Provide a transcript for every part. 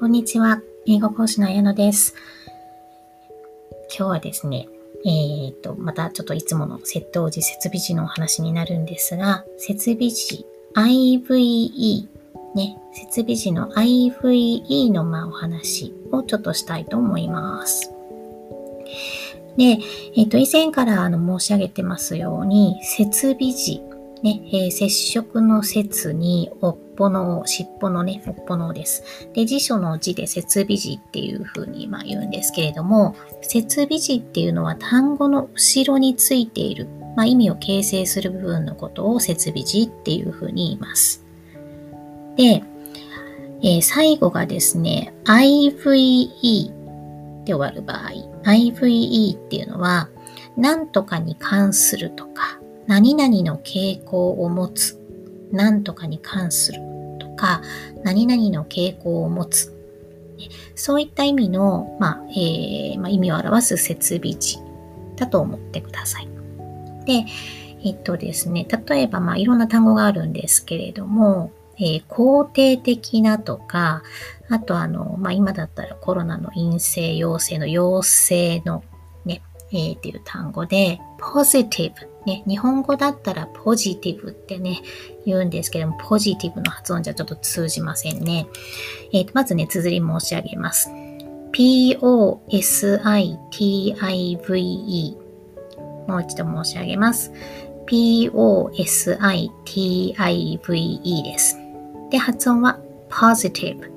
こんにちは。英語講師の綾野です。今日はですね、えっ、と、またちょっといつもの窃盗時、設備時のお話になるんですが、設備時 IVE、ね、設備時の IVE のまあお話をちょっとしたいと思います。で、えっ、と、以前からあの申し上げてますように、設備時ね、えー、接触の説に、おっぽの、尻尾のね、おっぽのです。で、辞書の字で設備字っていうふうにまあ言うんですけれども、設備字っていうのは単語の後ろについている、まあ、意味を形成する部分のことを設備字っていうふうに言います。で、えー、最後がですね、IVE で終わる場合、IVE っていうのは、何とかに関するとか、何々の傾向を持つ、何とかに関するとか、何々の傾向を持つ。そういった意味の、まあえーまあ、意味を表す設備値だと思ってください。で、えっとですね、例えば、まあ、いろんな単語があるんですけれども、えー、肯定的なとか、あとあの、まあ、今だったらコロナの陰性、陽性の陽性のね、えー、っていう単語で、positive ね、日本語だったらポジティブってね、言うんですけども、ポジティブの発音じゃちょっと通じませんね。えー、まずね、綴り申し上げます。p-o-s-i-t-i-v-e もう一度申し上げます。p-o-s-i-t-i-v-e です。で、発音は positive,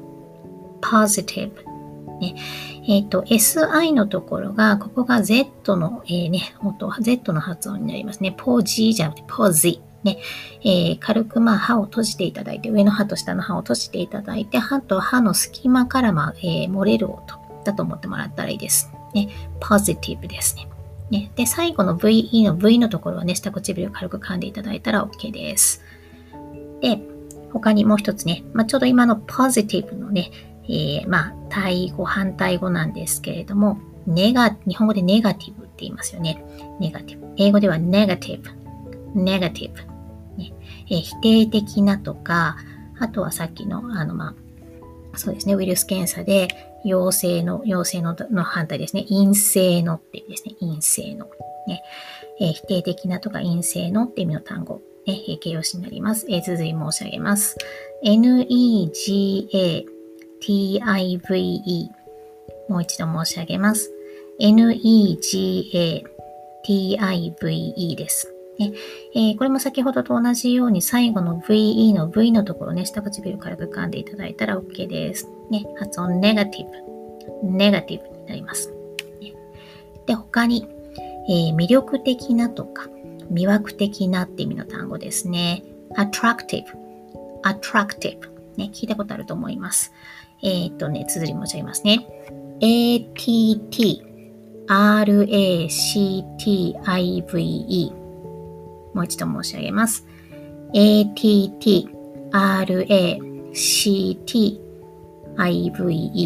positive ね。えっ、ー、と、si のところが、ここが z の、えー、ね、音、z の発音になりますね。ポジじゃなくて、ポジ。ね、えー、軽くまあ歯を閉じていただいて、上の歯と下の歯を閉じていただいて、歯と歯の隙間からまあ、えー、漏れる音だと思ってもらったらいいです。ね、ポジティブですね。ね、で、最後の VE の V のところはね、下唇を軽く噛んでいただいたら OK です。で、他にもう一つね、まあ、ちょうど今のポジティブのね、えー、まあ、対語、反対語なんですけれども、ネガ、日本語でネガティブって言いますよね。ネガティブ。英語ではネガティブ。ネガティブ。ねえー、否定的なとか、あとはさっきの、あの、まあ、そうですね、ウイルス検査で、陽性の、陽性のの反対ですね。陰性のっていうですね。陰性の。ねえー、否定的なとか陰性のって意味の単語。ね、形容詞になります。えー、続き申し上げます。nega tive もう一度申し上げます。nega tive です。ねえー、これも先ほどと同じように最後の ve の v のところね、下唇軽く噛んでいただいたら OK です。ね、発音ネガティブ、ネガティブになります。ね、で、他に、えー、魅力的なとか、魅惑的なって意味の単語ですね。attractive, attractive ね、聞いたことあると思います。えっ、とね、綴り申し上げますね。A-T-T-R-A-C-T-I-V-E もう一度申し上げます。A-T-T-R-A-C-T-I-V-E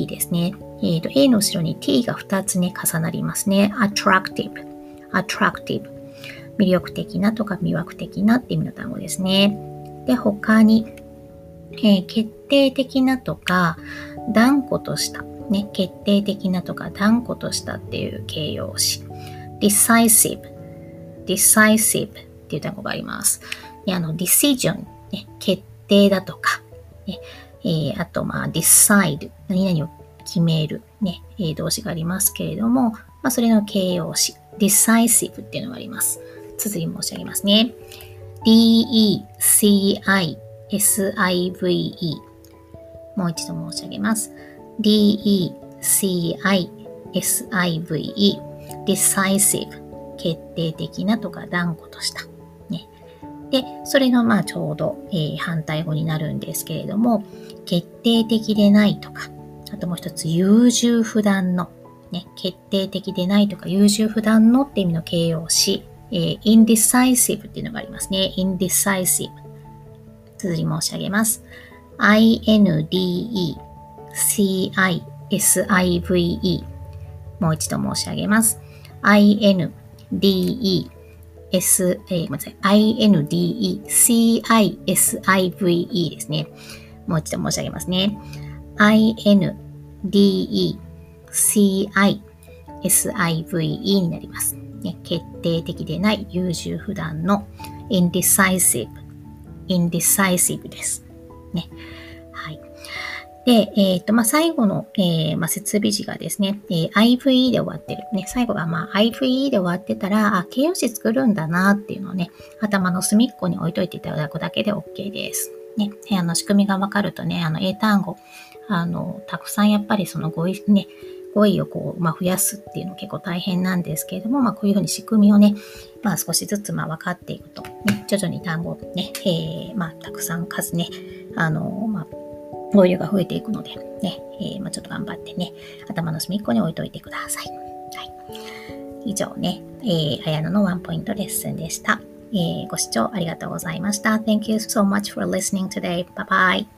ですね。えっ、ー、と、A の後ろに T が2つね、重なりますね。attractive, attractive 魅力的なとか魅惑的なって意味の単語ですね。で、他に、えー、決定的なとか、断固とした、ね、決定的なとか断固としたっていう形容詞。decisive, decisive っていう単語があります。であの、decision、ね、決定だとか、ねえー、あと、まあ、decide、何々を決める、ね、えー、動詞がありますけれども、まあ、それの形容詞、decisive っていうのがあります。続き申し上げますね。d-e-c-i S-I-V-E もう一度申し上げます。D-E-C-I-S-I-V-E decisive 決定的なとか断固とした。ね。で、それのまあちょうど、えー、反対語になるんですけれども、決定的でないとか、あともう一つ優柔不断の、ね、決定的でないとか優柔不断のって意味の形容詞、えー、indecisive っていうのがありますね。indecisive 続き申し上げます。INDECISIVE もう一度申し上げます。in, d, e, s, え、もつい、in, d, e, c, i, s, i, v, e ですね。もう一度申し上げますね。INDECISIVE になります。決定的でない優柔不断の indecisive indecisive です。ね。はい。で、えっ、ー、と、まあ、最後の、えー、まあ、設備時がですね、えー、IVE で終わってる。ね、最後が、まあ、IVE で終わってたら、あ、形容詞作るんだなっていうのをね、頭の隅っこに置いといていただくだけで OK です。ね、あの、仕組みがわかるとね、あの、英単語、あの、たくさんやっぱりその語彙、ね、語彙をこう、まあ、増やすっていうの結構大変なんですけれども、まあ、こういうふうに仕組みをね、まあ、少しずつまあ分かっていくと、ね、徐々に単語ね、えー、まあ、たくさん数ね、あの、まあ、語彙が増えていくので、ね、えー、まあ、ちょっと頑張ってね、頭の隅っこに置いといてください。はい。以上ね、えー、あやののワンポイントレッスンでした。えー、ご視聴ありがとうございました。Thank you so much for listening today. Bye bye.